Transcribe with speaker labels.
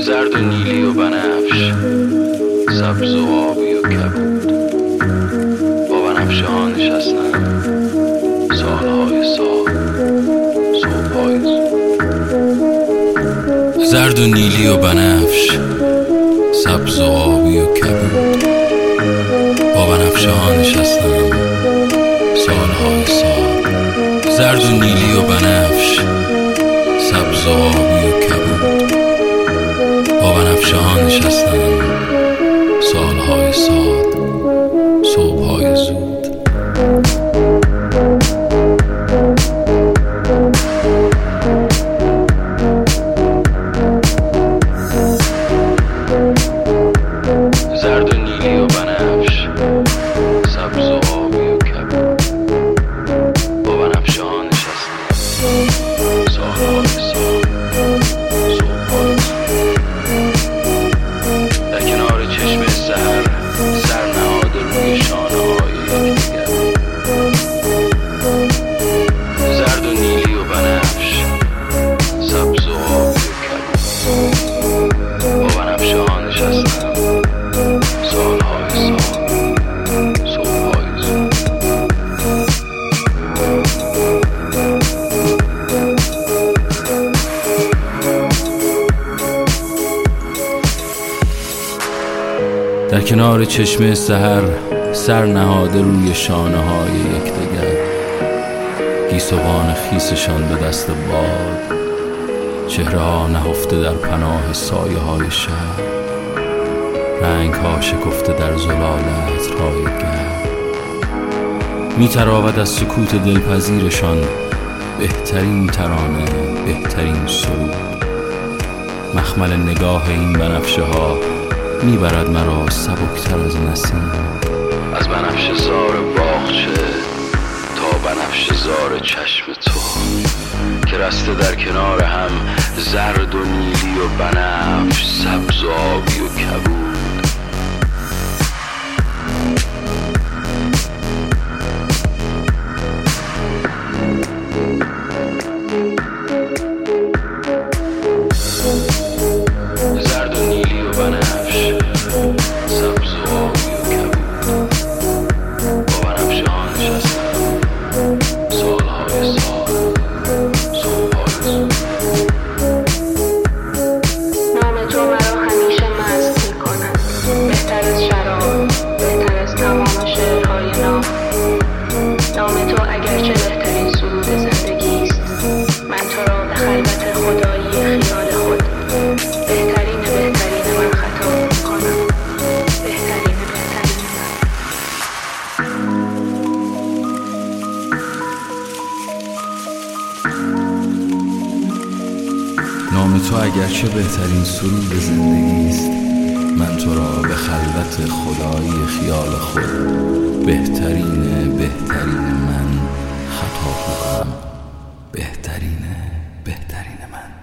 Speaker 1: زرد و نیلی و بنفش سبز و آبی و کبود. با بنفشه ها نشستم سالهای سال صبحهای زرد و نیلی و بنفش سبز و آبی و کبود. با بنفشه ها نشستم سالهای سال. زرد و نیلی و بنفش در کنار چشمه سهر سر نهاده روی شانه های یکدیگر. گیسوان خیسشان به دست باد چهره ها نهفته در پناه سایه های شهر. رنگ ها شکفته در زلال عطرهای گرم. می تراود از سکوت دلپذیرشان بهترین ترانه بهترین سرود. مخمل نگاه این بنفشه ها می‌برد مرا سبکتر از نسیم از بنفشه زار باغچه تا بنفشه زار چشم تو که رسته در کنار هم زرد و نیلی و بنفش سبز و آبی و کبود.
Speaker 2: نام تو اگرچه بهترین سرود زندگی نام تو اگرچه بهترین سرود زندگی است من تو را به خلوت خدایی خیال خود بهترین بهترین من
Speaker 1: خطاب می‌کنم بهترین بهترین من.